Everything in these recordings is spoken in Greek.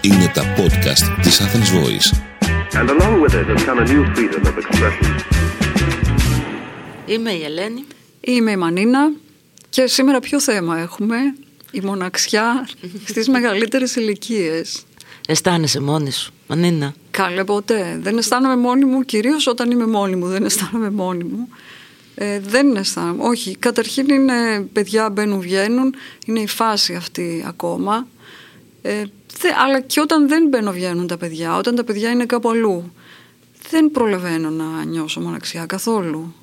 Είναι τα podcast της Athens Voice. And along with it has come a new freedom of expression. Είμαι η Ελένη. Είμαι η Μανίνα και σήμερα ποιο θέμα έχουμε, η μοναξιά στις μεγαλύτερες ηλικίες. Αισθάνεσαι μόνη σου, Μανίνα. Καλέ ποτέ. Δεν αισθάνομαι μόνη μου, κυρίως όταν είμαι μόνη μου δεν αισθάνομαι μόνη μου. Ε, δεν αισθάνομαι. Όχι, καταρχήν είναι παιδιά μπαίνουν βγαίνουν, είναι η φάση αυτή ακόμα. Ε, θε, αλλά και όταν δεν μπαίνουν βγαίνουν τα παιδιά, όταν τα παιδιά είναι κάπου αλλού, δεν προλαβαίνω να νιώσω μοναξιά καθόλου.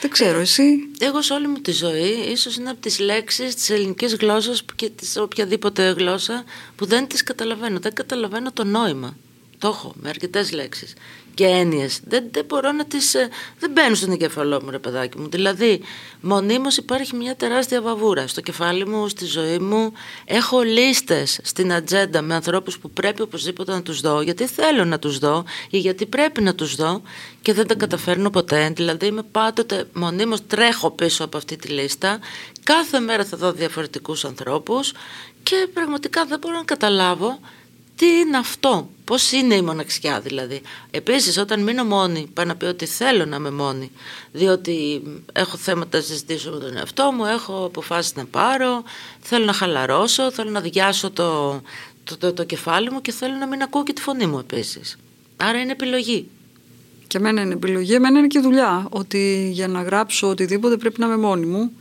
Δεν ξέρω, εσύ; Εγώ σε όλη μου τη ζωή, ίσως είναι από τις λέξεις της ελληνικής γλώσσας και της οποιαδήποτε γλώσσα που δεν τις καταλαβαίνω. Δεν καταλαβαίνω το νόημα. Το έχω με αρκετές λέξεις και έννοιες. Δεν, δεν μπορώ να τις... ε, Δεν μπαίνουν στον εγκεφαλό μου ρε παιδάκι μου. Δηλαδή μονίμως υπάρχει μια τεράστια βαβούρα στο κεφάλι μου, στη ζωή μου. Έχω λίστες στην ατζέντα με ανθρώπους που πρέπει οπωσδήποτε να τους δω γιατί θέλω να τους δω ή γιατί πρέπει να τους δω και δεν τα καταφέρνω ποτέ. Δηλαδή είμαι πάντοτε μονίμως τρέχω πίσω από αυτή τη λίστα. Κάθε μέρα θα δω διαφορετικούς ανθρώπους και πραγματικά δεν μπορώ να καταλάβω τι είναι αυτό, πώς είναι η μοναξιά δηλαδή; Επίσης όταν μείνω μόνη, πάω να πει ότι θέλω να είμαι μόνη, διότι έχω θέματα να συζητήσω με τον εαυτό μου, έχω αποφάσεις να πάρω, θέλω να χαλαρώσω, θέλω να διάσω το, το, το, το κεφάλι μου και θέλω να μην ακούω και τη φωνή μου επίσης. Άρα είναι επιλογή. Και εμένα είναι επιλογή, εμένα είναι και δουλειά. Ότι για να γράψω οτιδήποτε πρέπει να είμαι μόνη μου.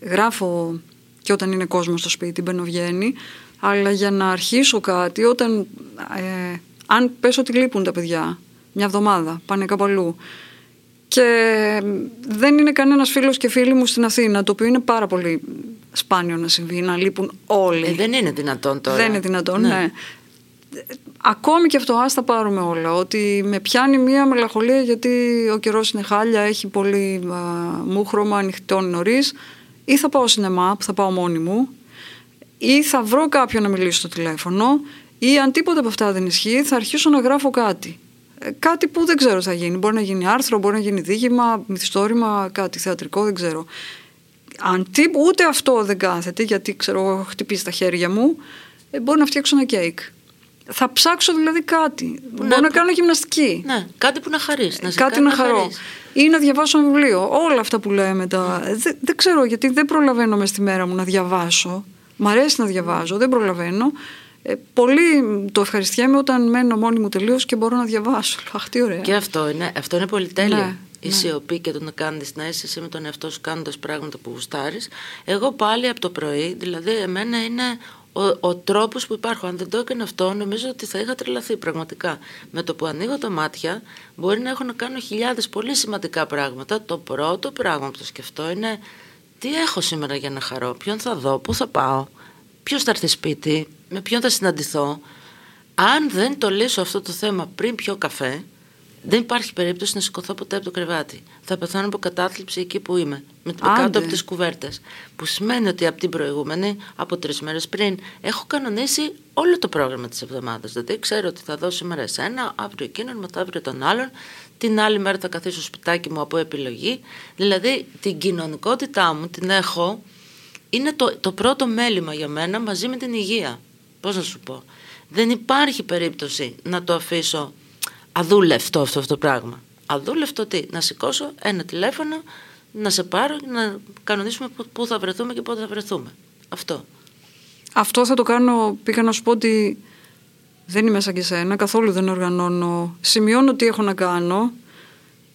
Γράφω και όταν είναι κόσμος στο σπίτι, μπαίνω βγαίνει. Αλλά για να αρχίσω κάτι, όταν. Ε, αν πέσω ότι λείπουν τα παιδιά, μια εβδομάδα, πάνε κάπου αλλού. Και δεν είναι κανένας φίλος και φίλη μου στην Αθήνα, το οποίο είναι πάρα πολύ σπάνιο να συμβεί, να λείπουν όλοι. Ε, δεν είναι δυνατόν τώρα. Δεν είναι δυνατόν, ναι. Ακόμη και αυτό, ας τα πάρουμε όλα. Ότι με πιάνει μία μελαγχολία γιατί ο καιρός είναι χάλια, έχει πολύ α, μούχρωμα, ανοιχτών νωρίς. Ή θα πάω σινεμά, που θα πάω μόνη μου, ή θα βρω κάποιον να μιλήσω στο τηλέφωνο, ή αν τίποτα από αυτά δεν ισχύει, θα αρχίσω να γράφω κάτι. Ε, Κάτι που δεν ξέρω τι θα γίνει. Μπορεί να γίνει άρθρο, μπορεί να γίνει δίγημα, μυθιστόρημα, κάτι θεατρικό, δεν ξέρω. Αν τι, ούτε αυτό δεν κάθεται, γιατί ξέρω, έχω χτυπήσει τα χέρια μου, ε, μπορεί να φτιάξω ένα κέικ. Θα ψάξω δηλαδή κάτι. Μπορεί να, να- κάνω γυμναστική. Ναι, κάτι που να χαρείς. Να σε κάτι κάνει να χαρώ. χαρείς. Ή να διαβάσω ένα βιβλίο. Όλα αυτά που λέμε. Τα... Δεν, δεν ξέρω γιατί δεν προλαβαίνω μες στη μέρα μου να διαβάσω. Μ' αρέσει να διαβάζω, δεν προλαβαίνω. Ε, πολύ το ευχαριστιέμαι όταν μένω μόνη μου τελείως και μπορώ να διαβάσω. Λέω, Αχ, τι ωραία. Και αυτό είναι, αυτό είναι πολυτέλεια. Ναι, η ναι. σιωπή και το να κάνεις να είσαι εσύ με τον εαυτό σου κάνοντας πράγματα που γουστάρεις. Εγώ πάλι από το πρωί, δηλαδή, εμένα είναι ο, ο τρόπος που υπάρχω. Αν δεν το έκανε αυτό, νομίζω ότι θα είχα τρελαθεί πραγματικά. Με το που ανοίγω τα μάτια, μπορεί να έχω να κάνω χιλιάδες πολύ σημαντικά πράγματα. Το πρώτο πράγμα που το σκεφτώ είναι τι έχω σήμερα για να χαρώ, ποιον θα δω, πού θα πάω, ποιος θα έρθει σπίτι, με ποιον θα συναντηθώ. Αν δεν το λύσω αυτό το θέμα πριν πιω καφέ, δεν υπάρχει περίπτωση να σηκωθώ ποτέ από το κρεβάτι. Θα πεθάνω από κατάθλιψη εκεί που είμαι, με με Άντε. κάτω από τις κουβέρτες. Που σημαίνει ότι από την προηγούμενη, από τρεις μέρες πριν, έχω κανονίσει όλο το πρόγραμμα της εβδομάδας. Δηλαδή, ξέρω ότι θα δω σήμερα εσένα, αύριο εκείνον, μεθαύριο τον άλλον. Την άλλη μέρα θα καθίσω στο σπιτάκι μου από επιλογή. Δηλαδή, την κοινωνικότητά μου την έχω. Είναι το, το πρώτο μέλημα για μένα μαζί με την υγεία. Πώς να σου πω. Δεν υπάρχει περίπτωση να το αφήσω αδούλευτο αυτό, αυτό το πράγμα. Αδούλευτο τι, να σηκώσω ένα τηλέφωνο, να σε πάρω και να κανονίσουμε πού- πού θα βρεθούμε και πότε θα βρεθούμε. Αυτό. Αυτό θα το κάνω, πήγα να σου πω ότι δεν είμαι σαν και σένα, καθόλου δεν οργανώνω. Σημειώνω τι έχω να κάνω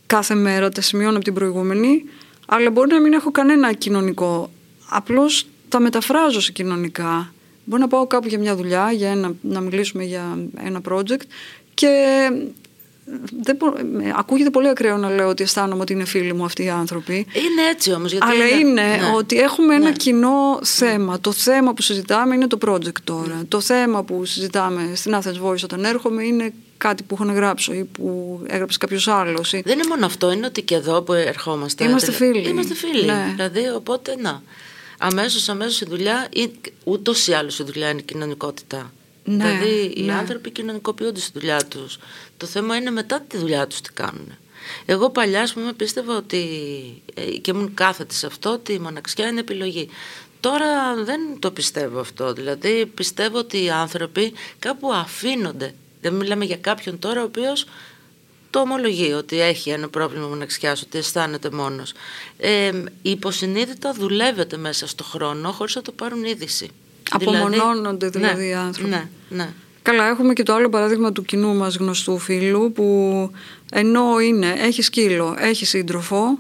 κάθε μέρα, τα σημειώνω από την προηγούμενη, αλλά μπορεί να μην έχω κανένα κοινωνικό. Απλώς τα μεταφράζω σε κοινωνικά. Μπορεί να πάω κάπου για μια δουλειά, για ένα, να μιλήσουμε για ένα project και δεν μπο- ε, ακούγεται πολύ ακραίο να λέω ότι αισθάνομαι ότι είναι φίλοι μου αυτοί οι άνθρωποι. Είναι έτσι όμως. Γιατί Αλλά είναι ναι. ότι έχουμε ένα Ναι. κοινό θέμα. Το θέμα που συζητάμε είναι το project τώρα. Το θέμα που συζητάμε στην Athens Voice όταν έρχομαι είναι κάτι που έχω να γράψω ή που έγραψε κάποιος άλλος. Δεν είναι μόνο αυτό, είναι ότι και εδώ που ερχόμαστε. Είμαστε φίλοι. Είμαστε φίλοι. Ναι. Δηλαδή, οπότε να. Αμέσως, αμέσως η δουλειά, ούτως ή άλλως η δουλειά είναι η κοινωνικότητα. Ναι, δηλαδή, οι ναι. άνθρωποι κοινωνικοποιούνται στη δουλειά τους. Το θέμα είναι μετά τη δουλειά τους τι κάνουν. Εγώ παλιά, ας πούμε, πίστευα ότι. ε, και ήμουν κάθετη σε αυτό ότι η μοναξιά είναι επιλογή. Τώρα δεν το πιστεύω αυτό. Δηλαδή πιστεύω ότι οι άνθρωποι κάπου αφήνονται. Δεν μιλάμε για κάποιον τώρα ο οποίος το ομολογεί ότι έχει ένα πρόβλημα μοναξιάς, ότι αισθάνεται μόνος. Ε, υποσυνείδητα δουλεύεται μέσα στο χρόνο χωρίς να το πάρουν είδηση. Απομονώνονται δηλαδή, ναι, οι άνθρωποι. Ναι, ναι. Καλά, έχουμε και το άλλο παράδειγμα του κοινού μας γνωστού φίλου που ενώ είναι, έχει σκύλο, έχει σύντροφο,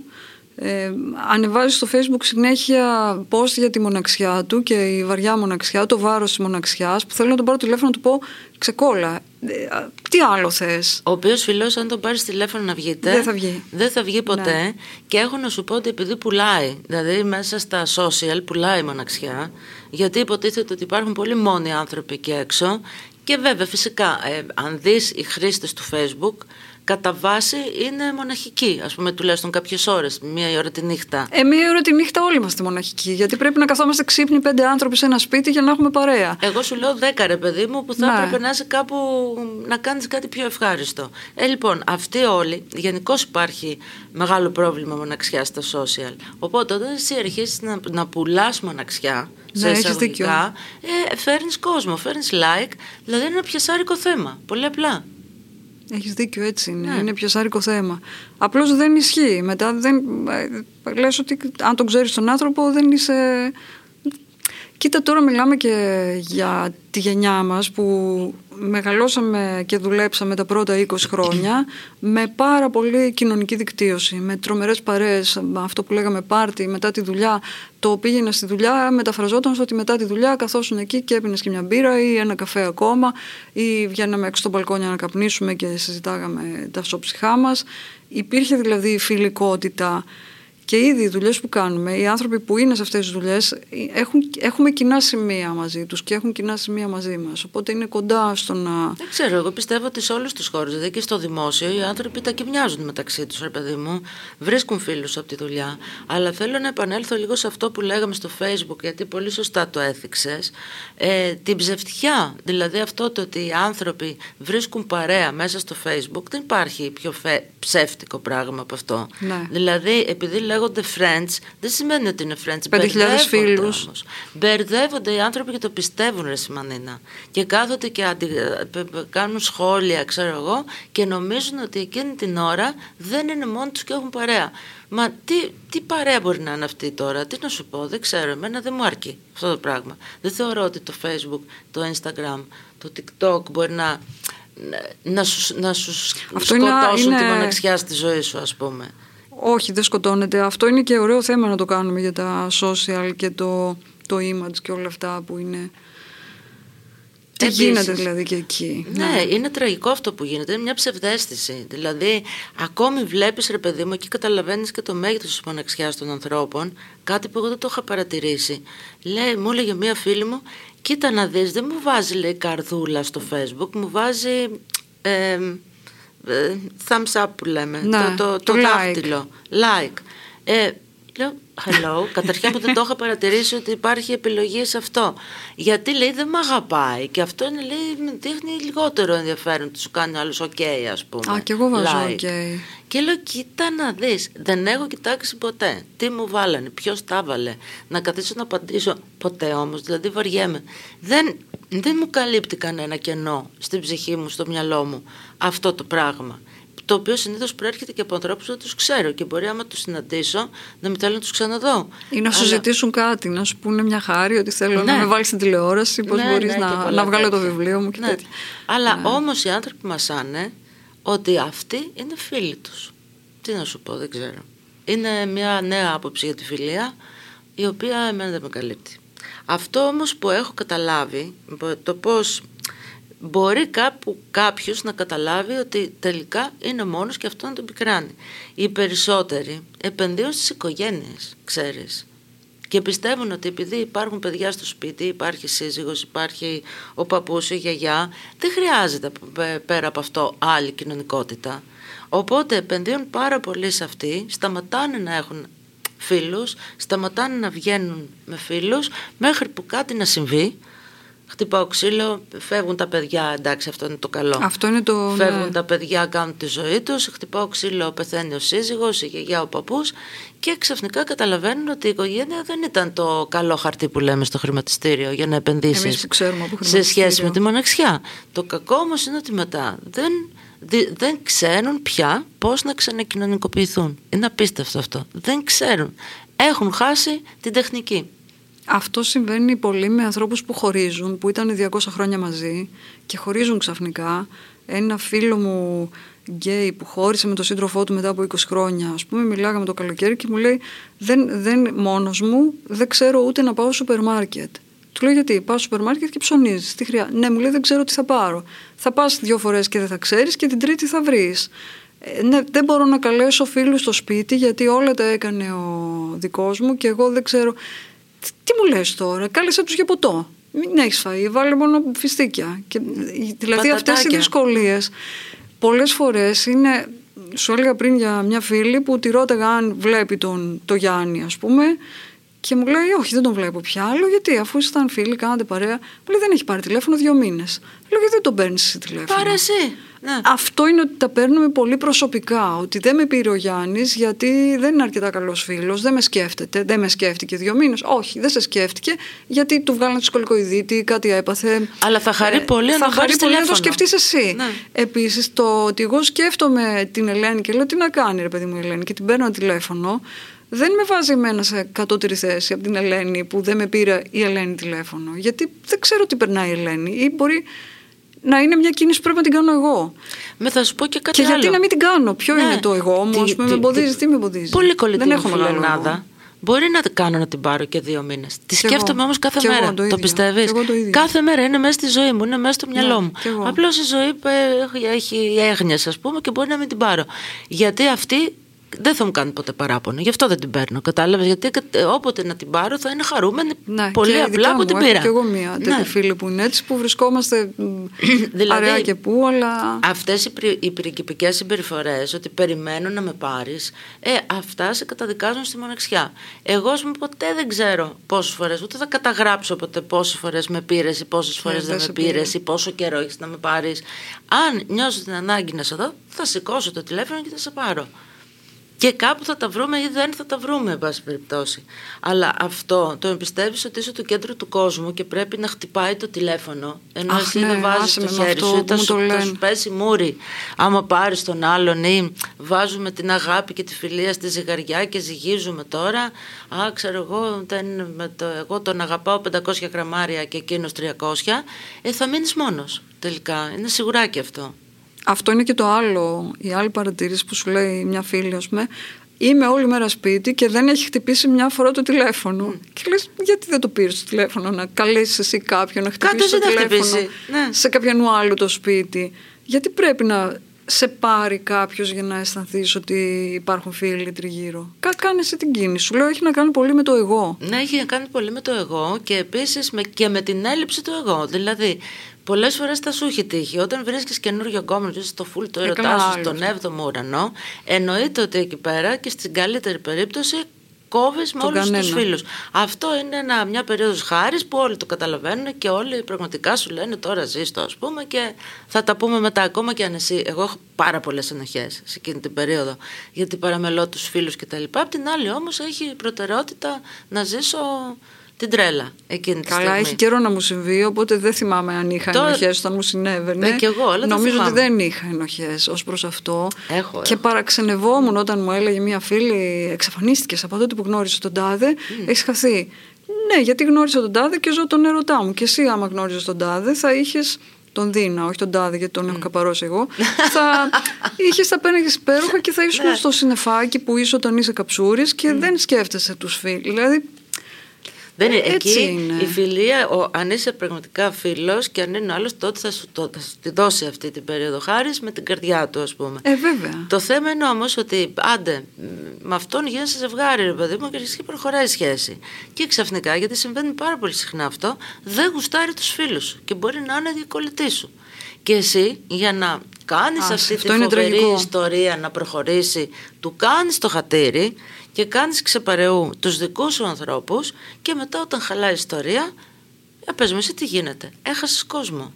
ε, ανεβάζει στο facebook συνέχεια post για τη μοναξιά του και η βαριά μοναξιά, το βάρος της μοναξιάς που θέλω να τον πάρω τηλέφωνο να του πω ξεκόλα, ε, τι άλλο θες; Ο οποίος φιλό, αν τον πάρεις τηλέφωνο να βγείτε, Δεν θα βγει. δεν θα βγει ποτέ. Ναι. Και έχω να σου πω ότι επειδή πουλάει, δηλαδή μέσα στα social πουλάει μοναξιά, γιατί υποτίθεται ότι υπάρχουν πολύ μόνοι άνθρωποι εκεί έξω. Και βέβαια, φυσικά, ε, αν δεις οι χρήστες του Facebook, κατά βάση είναι μοναχικοί. Α πούμε, τουλάχιστον κάποιες ώρες, μία ώρα τη νύχτα. Ε, μία ώρα τη νύχτα όλοι είμαστε μοναχικοί γιατί πρέπει να καθόμαστε ξύπνοι πέντε άνθρωποι σε ένα σπίτι για να έχουμε παρέα Εγώ σου λέω δέκα ρε παιδί μου που θα Ναι. έπρεπε να είσαι κάπου να κάνεις κάτι πιο ευχάριστο. Ε, λοιπόν, αυτοί όλοι, γενικώς υπάρχει μεγάλο πρόβλημα μοναξιά στα social. Οπότε όταν εσύ αρχίσεις να, να πουλάς μοναξιά, σε Ναι, έχεις εισαγωγικά, ε, φέρνεις κόσμο, φέρνεις like, δηλαδή είναι ένα πιασάρικο θέμα, πολύ απλά. Έχεις δίκιο, έτσι είναι. Ναι. Είναι πιασάρικο θέμα. Απλώς δεν ισχύει. Μετά δεν. Ε, λες ότι αν τον ξέρεις τον άνθρωπο, δεν είσαι. Κοίτα, τώρα μιλάμε και για τη γενιά μας που μεγαλώσαμε και δουλέψαμε τα πρώτα 20 χρόνια με πάρα πολύ κοινωνική δικτύωση, με τρομερές παρέες, με αυτό που λέγαμε πάρτι μετά τη δουλειά, το πήγαινα στη δουλειά, μεταφραζόταν στο ότι μετά τη δουλειά καθόσουν εκεί και έπινες και μια μπύρα ή ένα καφέ ακόμα ή βγαίναμε έξω στο μπαλκόνια να καπνίσουμε και συζητάγαμε τα ψωψυχά μας. Υπήρχε δηλαδή φιλικότητα και ήδη οι δουλειές που κάνουμε, οι άνθρωποι που είναι σε αυτές τις δουλειές, έχουμε κοινά σημεία μαζί τους και έχουν κοινά σημεία μαζί μας. Οπότε είναι κοντά στο να. Δεν ξέρω, εγώ πιστεύω ότι σε όλου του χώρου, δηλαδή και στο δημόσιο, οι άνθρωποι τα κοιμιάζουν μεταξύ τους, ρε παιδί μου. Βρίσκουν φίλους από τη δουλειά. Αλλά θέλω να επανέλθω λίγο σε αυτό που λέγαμε στο Facebook, γιατί πολύ σωστά το έθιξες. Ε, την ψευτιά. Δηλαδή αυτό το ότι οι άνθρωποι βρίσκουν παρέα μέσα στο Facebook, δεν υπάρχει πιο φε... ψεύτικο πράγμα από αυτό. Ναι. Δηλαδή, επειδή λέγονται friends, δεν σημαίνει ότι είναι friends. 5.000 Μπερδεύονται φίλους. όμως. Μπερδεύονται οι άνθρωποι και το πιστεύουν, ρε Σιμανίνα. Και κάθονται και αντι... π- π- κάνουν σχόλια, ξέρω εγώ, και νομίζουν ότι εκείνη την ώρα δεν είναι μόνοι τους και έχουν παρέα. Μα τι, τι παρέα μπορεί να είναι αυτή τώρα, τι να σου πω, δεν ξέρω. Εμένα δεν μου αρκεί αυτό το πράγμα. Δεν θεωρώ ότι το Facebook, το Instagram, το TikTok μπορεί να, να σου, να σου Αυτό είναι- σκοτώσουν είναι- τη μοναξιά στη ζωή σου, ας πούμε. Όχι, δεν σκοτώνεται. Αυτό είναι και ωραίο θέμα να το κάνουμε για τα social και το, το image και όλα αυτά που είναι. Τι Επίσης. γίνεται δηλαδή και εκεί; Ναι, είναι τραγικό αυτό που γίνεται. Είναι μια ψευδέστηση. Δηλαδή, ακόμη βλέπεις, ρε παιδί μου, εκεί καταλαβαίνεις και το μέγεθος της μοναξιάς των ανθρώπων. Κάτι που εγώ δεν το είχα παρατηρήσει. Λέει, μου έλεγε μία φίλη μου, κοίτα να δεις, δεν μου βάζει λέει καρδούλα στο facebook, μου βάζει. Ε, ε, thumbs up που λέμε. Ναι, το, το, το, το like. δάχτυλο. Like. Ε, λέω, hello, καταρχήν που δεν το είχα παρατηρήσει ότι υπάρχει επιλογή σε αυτό. Γιατί λέει δεν με αγαπάει και αυτό είναι, λέει, με δείχνει λιγότερο ενδιαφέρον ότι σου κάνει άλλος ok ας πούμε. Α, κι εγώ βάζω like. ok. Και λέω, κοίτα να δεις, δεν έχω κοιτάξει ποτέ. Τι μου βάλανε, ποιος τα βάλε. Να καθίσω να απαντήσω ποτέ όμως, δηλαδή βαριέμαι. Δεν, δεν μου καλύπτει κανένα κενό στην ψυχή μου, στο μυαλό μου αυτό το πράγμα. Το οποίο συνήθως προέρχεται και από ανθρώπους που τους ξέρω και μπορεί άμα τους συναντήσω να μην θέλω να τους ξαναδώ. Ή να σου Αλλά- ζητήσουν κάτι, να σου πούνε μια χάρη ότι θέλω Ναι. να με βάλεις στην τηλεόραση, πώς Ναι, μπορείς ναι, και να, πολλά να βγάλω το τέτοια. βιβλίο μου και Ναι. τέτοια. Αλλά Ναι. όμως οι άνθρωποι μασάνε ότι αυτοί είναι φίλοι τους. Τι να σου πω, δεν ξέρω. Είναι μια νέα άποψη για τη φιλία, η οποία εμένα δεν με καλύπτει. Αυτό όμως που έχω καταλάβει, το πώς μπορεί κάπου κάποιος να καταλάβει ότι τελικά είναι μόνος και αυτό να τον πικράνει. Οι περισσότεροι επενδύουν στις οικογένειες, ξέρεις. Και πιστεύουν ότι επειδή υπάρχουν παιδιά στο σπίτι, υπάρχει σύζυγος, υπάρχει ο παππούς, η γιαγιά, δεν χρειάζεται π- πέρα από αυτό άλλη κοινωνικότητα. Οπότε επενδύουν πάρα πολύ σε αυτή, σταματάνε να έχουν φίλους, σταματάνε να βγαίνουν με φίλους, μέχρι που κάτι να συμβεί, Χτυπάω ξύλο, φεύγουν τα παιδιά. Εντάξει, αυτό είναι το καλό. Αυτό είναι το. Φεύγουν ναι. τα παιδιά, κάνουν τη ζωή τους. Χτυπάω ξύλο, πεθαίνει ο σύζυγος, η γιαγιά, ο παππούς. Και ξαφνικά καταλαβαίνουν ότι η οικογένεια δεν ήταν το καλό χαρτί που λέμε στο χρηματιστήριο για να επενδύσεις. Εμείς που ξέρουμε από Σε σχέση χρηματιστήριο. με τη μοναξιά. Το κακό όμως είναι ότι μετά δεν, δι- δεν ξέρουν πια πώς να ξανακοινωνικοποιηθούν. Είναι απίστευτο αυτό. Δεν ξέρουν. Έχουν χάσει την τεχνική. Αυτό συμβαίνει πολύ με ανθρώπους που χωρίζουν, που ήταν 200 χρόνια μαζί και χωρίζουν ξαφνικά. Ένα φίλο μου γκέι που χώρισε με τον σύντροφό του μετά από 20 χρόνια, ας πούμε, μιλάγαμε το καλοκαίρι και μου λέει δεν, δεν, μόνος μου δεν ξέρω ούτε να πάω στο σούπερ μάρκετ. Του λέω γιατί, πάω στο σούπερ μάρκετ και ψωνίζεις, τι χρειάζεται. Ναι, μου λέει δεν ξέρω τι θα πάρω. Θα πας δύο φορές και δεν θα ξέρεις και την τρίτη θα βρεις. Ε, ναι, δεν μπορώ να καλέσω φίλους στο σπίτι γιατί όλα τα έκανε ο δικός μου και εγώ δεν ξέρω. Τι, τι μου λες τώρα, κάλεσε τους για ποτό. Μην έχεις φαΐ, βάλε μόνο φιστίκια. Και, δηλαδή αυτές οι Πατατάκια. δυσκολίες πολλές φορές είναι... Σου έλεγα πριν για μια φίλη που τη ρώταγα αν βλέπει τον, το Γιάννη ας πούμε και μου λέει όχι δεν τον βλέπω πια. Λέω γιατί αφού ήσασταν φίλοι, κάνατε παρέα. Μου λέει δεν έχει πάρει τηλέφωνο δύο μήνες. Λέω γιατί δεν τον παίρνεις εσύ τηλέφωνο; Πάρε εσύ. Ναι. Αυτό είναι ότι τα παίρνουμε πολύ προσωπικά. Ότι δεν με πήρε ο Γιάννης γιατί δεν είναι αρκετά καλός φίλος, δεν με σκέφτεται, δεν με σκέφτηκε δύο μήνες. Όχι, δεν σε σκέφτηκε γιατί του βγάλανε το σκολικοειδίτη, κάτι έπαθε. Αλλά θα χαρεί πολύ αν θα τον χαρεί πάρεις πολύ να το τηλέφωνο. σκεφτείς εσύ. Ναι. Επίσης, το ότι εγώ σκέφτομαι την Ελένη και λέω τι να κάνει, ρε παιδί μου, η Ελένη, και την παίρνω ένα τηλέφωνο, δεν με βάζει εμένα σε κατώτερη θέση από την Ελένη που δεν με πήρε η Ελένη τηλέφωνο. Γιατί δεν ξέρω τι περνάει η Ελένη. Ή μπορεί να είναι μια κίνηση που πρέπει να την κάνω εγώ. Με θα σου πω και κάτι Και άλλο. γιατί να μην την κάνω, ποιο Ναι. είναι το εγώ μου, Τι- ας πούμε, με τι- εμποδίζει, τι- τι με εμποδίζει; Πολύ κολλητή Δεν μου έχω μεγάλο φιλενάδα. εγώ. Μπορεί να την κάνω να την πάρω και δύο μήνες. Τη Κι εγώ. σκέφτομαι όμως κάθε Κι εγώ μέρα. το ίδιο. πιστεύεις; Κι εγώ το ίδιο. Κάθε μέρα είναι μέσα στη ζωή μου, είναι μέσα στο μυαλό Ναι, μου. κι εγώ. Απλώς η ζωή ε, έχει έγνοιες, ας πούμε, και μπορεί να μην την πάρω. Γιατί αυτή δεν θα μου κάνει ποτέ παράπονο. Γι' αυτό δεν την παίρνω. Κατάλαβες; Γιατί κα- όποτε να την πάρω θα είναι χαρούμενη Ναι, πολύ και απλά ειδικά που μου, την έχω πήρα. Και εγώ μία τέτοια Ναι. φίλη που είναι έτσι που βρισκόμαστε μ, Δηλαδή, αραιά και πού, αλλά. Αυτές οι, πρι, οι πριγκιπικές συμπεριφορές ότι περιμένουν να με πάρεις ε, αυτά σε καταδικάζουν στη μοναξιά εγώ ας πούμε ποτέ δεν ξέρω πόσες φορές ούτε θα καταγράψω ποτέ πόσες φορές με πήρες ή πόσες φορές δεν δεν με σε πήρες πήρες. ή πόσο καιρό έχεις να με πάρεις αν νιώσω την ανάγκη να σε δω θα σηκώσω το τηλέφωνο και θα σε πάρω και κάπου θα τα βρούμε ή δεν θα τα βρούμε, εν πάση περιπτώσει. Αλλά αυτό το εμπιστεύει ότι είσαι το κέντρο του κόσμου και πρέπει να χτυπάει το τηλέφωνο. Ενώ Αχ, εσύ ναι, δεν βάζεις άσε το με με χέρι αυτό σου, ή που θα μου σου, το θα λένε. σου πέσει μούρι. Άμα πάρεις τον άλλον ή βάζουμε την αγάπη και τη φιλία στη ζυγαριά και ζυγίζουμε τώρα. Α, ξέρω εγώ, δεν, με το, εγώ τον αγαπάω 500 γραμμάρια και εκείνος 300. Ε, θα μείνεις μόνος τελικά. Είναι σιγουράκι αυτό. Αυτό είναι και το άλλο, η άλλη παρατήρηση που σου λέει μια φίλη, ας πούμε, είμαι όλη μέρα σπίτι και δεν έχει χτυπήσει μια φορά το τηλέφωνο. Και λες, γιατί δεν το πήρες το τηλέφωνο να καλέσεις εσύ κάποιον να χτυπήσει Κάτω το εσύ να τηλέφωνο χτυπήσει, ναι. σε κάποιον άλλου το σπίτι. Γιατί πρέπει να σε πάρει κάποιος για να αισθανθείς ότι υπάρχουν φίλοι τριγύρω; Κα, κάνε εσύ την κίνηση. Σου λέω έχει να κάνει πολύ με το εγώ. Ναι, έχει να κάνει πολύ με το εγώ και επίσης και με την έλλειψη του εγώ. Δηλαδή, πολλές φορές θα σου έχει τύχει όταν βρίσκεις καινούριο γκόμενο, είσαι στο φουλ του Ε, έρωτά καλά, σου, άλλο στον αυτό. 7ο ουρανό, εννοείται ότι εκεί πέρα και στην καλύτερη περίπτωση κόβεις με Τον όλους τους κανένα. φίλους. Αυτό είναι ένα, μια περίοδος χάρης που όλοι το καταλαβαίνουν και όλοι πραγματικά σου λένε τώρα ζεις το, ας πούμε, και θα τα πούμε μετά. Ακόμα και αν εσύ. Εγώ έχω πάρα πολλές ενοχές σε εκείνη την περίοδο, γιατί παραμελώ τους φίλους κτλ. Απ' την άλλη όμως έχει προτεραιότητα να ζήσω την τρέλα εκείνη τη Καλά, στιγμή. έχει καιρό να μου συμβεί, οπότε δεν θυμάμαι αν είχα Τώρα- ενοχές όταν μου συνέβαινε. Ναι, κι εγώ, αλλά δεν Νομίζω ότι θυμάμαι. δεν είχα ενοχές ως προς αυτό. Έχω, και έχω. παραξενευόμουν όταν μου έλεγε μια φίλη, εξαφανίστηκες από τότε που γνώρισε τον Τάδε, έχεις χαθεί. Ναι, γιατί γνώρισα τον Τάδε και ζω τον ερωτά μου. Και εσύ, άμα γνώριζες τον Τάδε, θα είχες τον Δίνα, όχι τον Τάδε, γιατί τον έχω καπαρώσει εγώ. θα είχες, θα πέναγε υπέροχα και θα ήσουν Ναι. στο συννεφάκι που είσαι όταν είσαι καψούρης και δεν σκέφτεσαι τους φίλου. Δηλαδή, Δεν είναι. Έτσι Εκεί είναι. η φιλία, ο, αν είσαι πραγματικά φίλος και αν είναι άλλος, τότε θα σου, το, θα σου τη δώσει αυτή την περίοδο χάρης με την καρδιά του, ας πούμε. ε, βέβαια. Το θέμα είναι όμως ότι άντε, μ, με αυτόν γίνεσαι ζευγάρι, ρε παιδί μου, και αρχίζει και προχωράει η σχέση. Και ξαφνικά, γιατί συμβαίνει πάρα πολύ συχνά αυτό, δεν γουστάρει τους φίλους σου και μπορεί να είναι διακολλητή σου. Και εσύ, για να κάνεις Άσε, αυτή αυτό τη είναι φοβερή τραγικό. ιστορία να προχωρήσει, του κάνεις το χατήρι και κάνεις ξεπαρεού τους δικούς σου ανθρώπους και μετά όταν χαλάει η ιστορία Για πες μου, εσύ τι γίνεται. Έχασες κόσμο.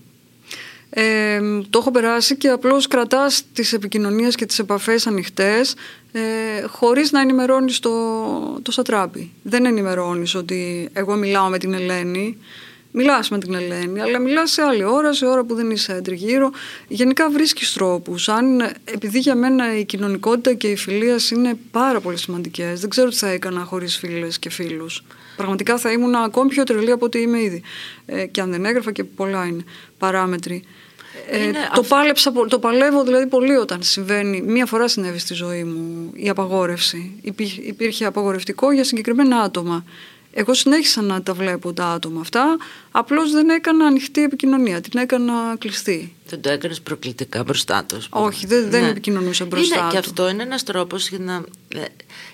Ε, το έχω περάσει και απλώς κρατάς τις επικοινωνίες και τις επαφές ανοιχτές ε, χωρίς να ενημερώνεις το, το σατράπι. Δεν ενημερώνεις ότι εγώ μιλάω με την Ελένη, μιλάς με την Ελένη, αλλά μιλάς σε άλλη ώρα, σε ώρα που δεν είσαι τριγύρω. Γενικά βρίσκεις τρόπους. Αν, επειδή για μένα η κοινωνικότητα και η φιλίας είναι πάρα πολύ σημαντικές, δεν ξέρω τι θα έκανα χωρίς φίλες και φίλους. Πραγματικά θα ήμουν ακόμη πιο τρελή από ό,τι είμαι ήδη. Ε, και αν δεν έγραφα και πολλά είναι παράμετροι. Ε, Είναι το, αυ- πάλεψα, πο- το παλεύω δηλαδή πολύ όταν συμβαίνει. Μία φορά συνέβη στη ζωή μου η απαγόρευση. Υπήρχε, υπήρχε απαγορευτικό για συγκεκριμένα άτομα. Εγώ συνέχισα να τα βλέπω τα άτομα αυτά, απλώς δεν έκανα ανοιχτή επικοινωνία, την έκανα κλειστή. Δεν το έκανες προκλητικά μπροστά τους. ας πούμε. Όχι, δεν- δεν επικοινωνούσα μπροστά είναι, Και του. αυτό είναι ένας τρόπος για να... ε,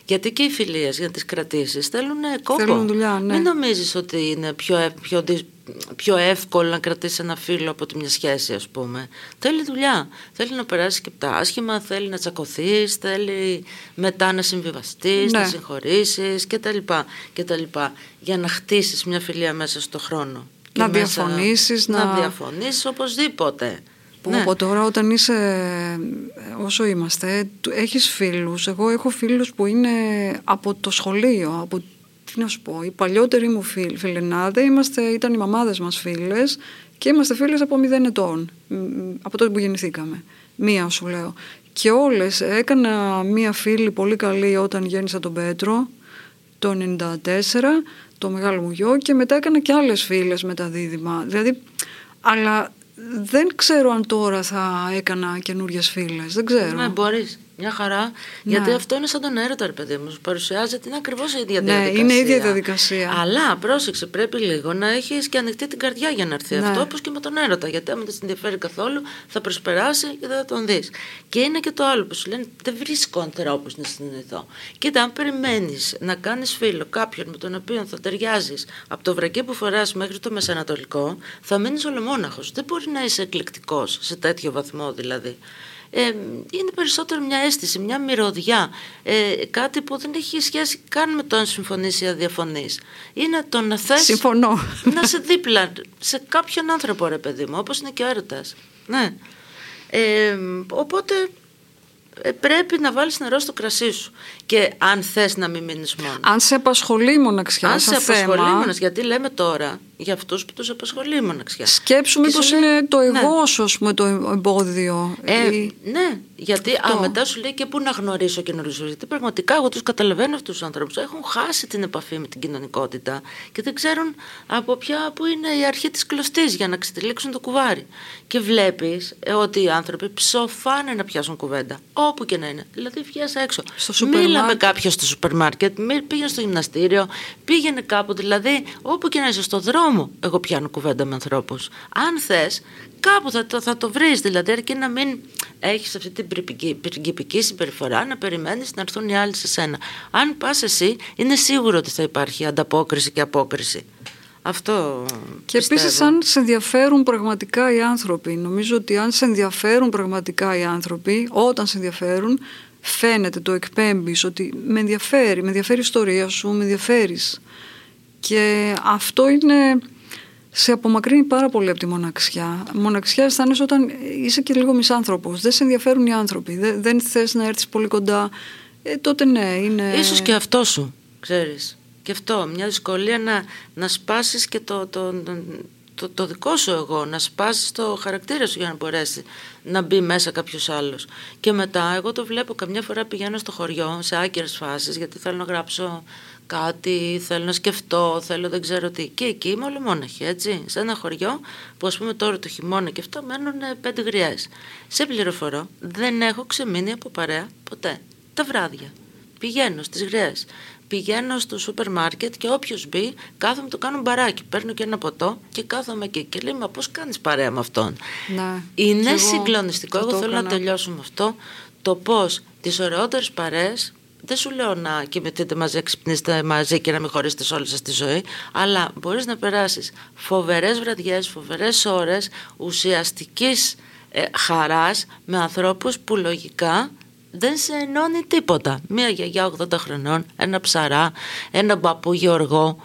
Γιατί και οι φιλίες για να τις κρατήσεις θέλουν ε, κόπο. Θέλουν δουλειά, ναι. Μην νομίζεις ότι είναι πιο, ευ- πιο, δυσ- πιο εύκολο να κρατήσεις ένα φίλο από τη μια σχέση ας πούμε. Θέλει δουλειά. Θέλει να περάσει και από τα άσχημα, θέλει να τσακωθείς, θέλει μετά να συμβιβαστείς, Ναι. να συγχωρήσεις κτλ. κτλ. Για να χτίσεις μια φιλία μέσα στο χρόνο. Και Να μέσα- διαφωνήσεις, να... να- διαφωνήσεις οπωσδήποτε. Που Ναι. από τώρα όταν είσαι ε, όσο είμαστε του- έχεις φίλους εγώ έχω φίλους που είναι από το σχολείο από, τι να σου πω, οι παλιότεροι μου φίλοι, φιλενάδε είμαστε, ήταν οι μαμάδες μας φίλες και είμαστε φίλες από μηδέν ετών μ, μ, από τότε που γεννηθήκαμε μία σου λέω και όλες έκανα μία φίλη πολύ καλή όταν γέννησα τον Πέτρο το 94 το μεγάλο μου γιο και μετά έκανα και άλλες φίλες με τα δίδυμα δηλαδή αλλά δεν ξέρω αν τώρα θα έκανα καινούριες φίλες. Δεν ξέρω. Ναι, μπορείς. Μια χαρά. Ναι. Γιατί αυτό είναι σαν τον έρωτα, ρε παιδί μου. Σου παρουσιάζεται, είναι ακριβώς η ίδια Ναι, διαδικασία. είναι η ίδια διαδικασία. Αλλά πρόσεξε, πρέπει λίγο να έχεις και ανοιχτή την καρδιά για να έρθει Ναι. αυτό, όπως και με τον έρωτα. Γιατί άμα δεν σε ενδιαφέρει καθόλου, θα προσπεράσει και δεν θα τον δεις. Και είναι και το άλλο που σου λένε: Δεν βρίσκω ανθρώπους να συνεννοηθώ. Κοίτα, αν περιμένεις να κάνεις φίλο κάποιον με τον οποίο θα ταιριάζεις από το βρακί που φοράς μέχρι το μεσανατολικό, θα μείνεις ολομόναχος. Δεν μπορεί να είσαι εκλεκτικός σε τέτοιο βαθμό δηλαδή. Ε, είναι περισσότερο μια αίσθηση, μια μυρωδιά. Ε, κάτι που δεν έχει σχέση καν με το αν συμφωνείς ή αδιαφωνείς. Είναι το να θες Συμφωνώ. να είσαι δίπλα σε κάποιον άνθρωπο, ρε παιδί μου, όπως είναι και ο έρωτας. Ναι. Ε, οπότε ε, πρέπει να βάλεις νερό στο κρασί σου. Και αν θες να μην μείνεις μόνος. Αν σε απασχολεί η μοναξιά αν σαν σε απασχολεί θέμα, μόνος, γιατί λέμε τώρα για αυτούς που τους απασχολεί η μοναξιά. σκέψου Και μήπως σου λέει, είναι το ναι. εγώ σου, ας πούμε, το εμπόδιο. Ε, Ή- ναι, γιατί Αυτό. α, μετά σου λέει και πού να γνωρίσω καινούριου. Γιατί πραγματικά εγώ τους καταλαβαίνω αυτούς τους ανθρώπους. Έχουν χάσει την επαφή με την κοινωνικότητα και δεν ξέρουν από ποια που είναι η αρχή της κλωστής για να ξετυλίξουν το κουβάρι. Και βλέπεις ότι οι άνθρωποι ψοφάνε να πιάσουν κουβέντα. Όπου και να είναι. Δηλαδή βγαίνει έξω. Στο σούπερ Μίλα με μάρκετ. κάποιον στο σούπερ μάρκετ, μη- πήγαινε στο γυμναστήριο, πήγαινε κάπου. Δηλαδή, όπου και να είσαι στο δρόμο, εγώ πιάνω κουβέντα με ανθρώπους. Αν θες, κάπου θα το, θα το βρεις. Δηλαδή, αρκεί να μην έχεις αυτή την πριγκι- πριγκιπική συμπεριφορά, να περιμένεις να έρθουν οι άλλοι σε σένα. Αν πας εσύ, είναι σίγουρο ότι θα υπάρχει ανταπόκριση και απόκριση. Αυτό. Και πιστεύω. επίση, αν σε ενδιαφέρουν πραγματικά οι άνθρωποι, νομίζω ότι αν σε ενδιαφέρουν πραγματικά οι άνθρωποι, όταν σε ενδιαφέρουν, φαίνεται, το εκπέμπεις ότι με ενδιαφέρει, με ενδιαφέρει η ιστορία σου, με ενδιαφέρεις. Και αυτό είναι. Σε απομακρύνει πάρα πολύ από τη μοναξιά. Μοναξιά αισθάνεσαι όταν είσαι και λίγο μισάνθρωπος. Δεν σε ενδιαφέρουν οι άνθρωποι. Δεν, δεν θες να έρθεις πολύ κοντά. Ε, τότε ναι, είναι. Ίσως και αυτό σου, ξέρεις. Και αυτό, μια δυσκολία να, να σπάσεις και το, το, το, το δικό σου εγώ, να σπάσεις το χαρακτήρα σου για να μπορέσει να μπει μέσα κάποιος άλλος. Και μετά, εγώ το βλέπω, καμιά φορά πηγαίνω στο χωριό, σε άκυρες φάσεις, γιατί θέλω να γράψω κάτι, θέλω να σκεφτώ, θέλω δεν ξέρω τι. Και εκεί είμαι ολομόναχη, έτσι. Σε ένα χωριό που ας πούμε τώρα το χειμώνα και αυτό μένουν ε, πέντε γριές. Σε πληροφορώ, δεν έχω ξεμείνει από παρέα ποτέ. Τα βράδια. Πηγαίνω στις γριές. Πηγαίνω στο σούπερ μάρκετ και όποιος μπει, κάθομαι το κάνω μπαράκι. Παίρνω και ένα ποτό και κάθομαι εκεί. Και λέει, Μα πώς κάνεις παρέα με αυτόν; Ναι. Είναι Κι εγώ συγκλονιστικό. αυτό Εγώ θέλω να έκανα. τελειώσω με αυτό. Το πώς τις ωραιότερες παρέες. Δεν σου λέω να κοιμηθείτε μαζί, ξυπνήσετε μαζί και να μην χωρίσετε σε όλη σας τη ζωή, αλλά μπορείς να περάσεις φοβερές βραδιές, φοβερές ώρες ουσιαστικής ε, χαράς με ανθρώπους που λογικά δεν σε ενώνει τίποτα. Μία γιαγιά 80 χρονών, ένα ψαρά, ένα παππού Γεωργό.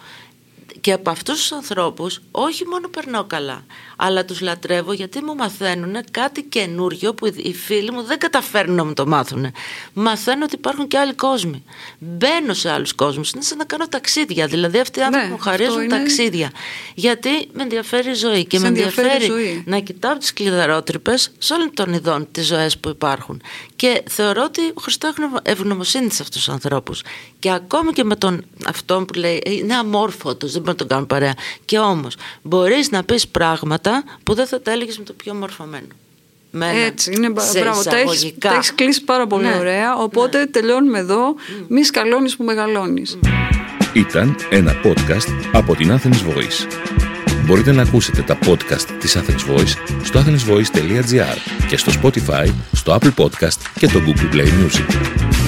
Και από αυτούς τους ανθρώπους όχι μόνο περνάω καλά, αλλά τους λατρεύω γιατί μου μαθαίνουν κάτι καινούριο που οι φίλοι μου δεν καταφέρνουν να μου το μάθουν. Μαθαίνω ότι υπάρχουν και άλλοι κόσμοι. Μπαίνω σε άλλους κόσμους. Είναι σαν να κάνω ταξίδια. Δηλαδή αυτοί οι άνθρωποι Ναι, μου χαρίζουν αυτό είναι- ταξίδια. Γιατί με ενδιαφέρει η ζωή και Σε με ενδιαφέρει η ενδιαφέρει ζωή. να κοιτάω τις κλειδαρότρυπες σε όλων των ειδών τις ζωές που υπάρχουν. Και θεωρώ ότι ο Χριστός έχει ευγνωμοσύνη σε αυτούς τους ανθρώπους. Και ακόμη και με τον αυτό που λέει «Ε, είναι αμόρφωτος, δεν μπορεί να τον κάνουν παρέα. Και όμως μπορείς να πεις πράγματα που δεν θα τα έλεγες με το πιο μορφωμένο. Με ένα Έτσι, είναι μπα- σε μπράβο. Τα έχεις, εισαγωγικά. τα έχεις κλείσει πάρα πολύ Ναι. ωραία. Οπότε τελειώνουμε εδώ. Μη σκαλώνεις που μεγαλώνεις. Ήταν ένα podcast από την Athens Voice. Μπορείτε να ακούσετε τα podcast της Athens Voice στο athensvoice.gr και στο Spotify, στο Apple Podcast και το Google Play Music.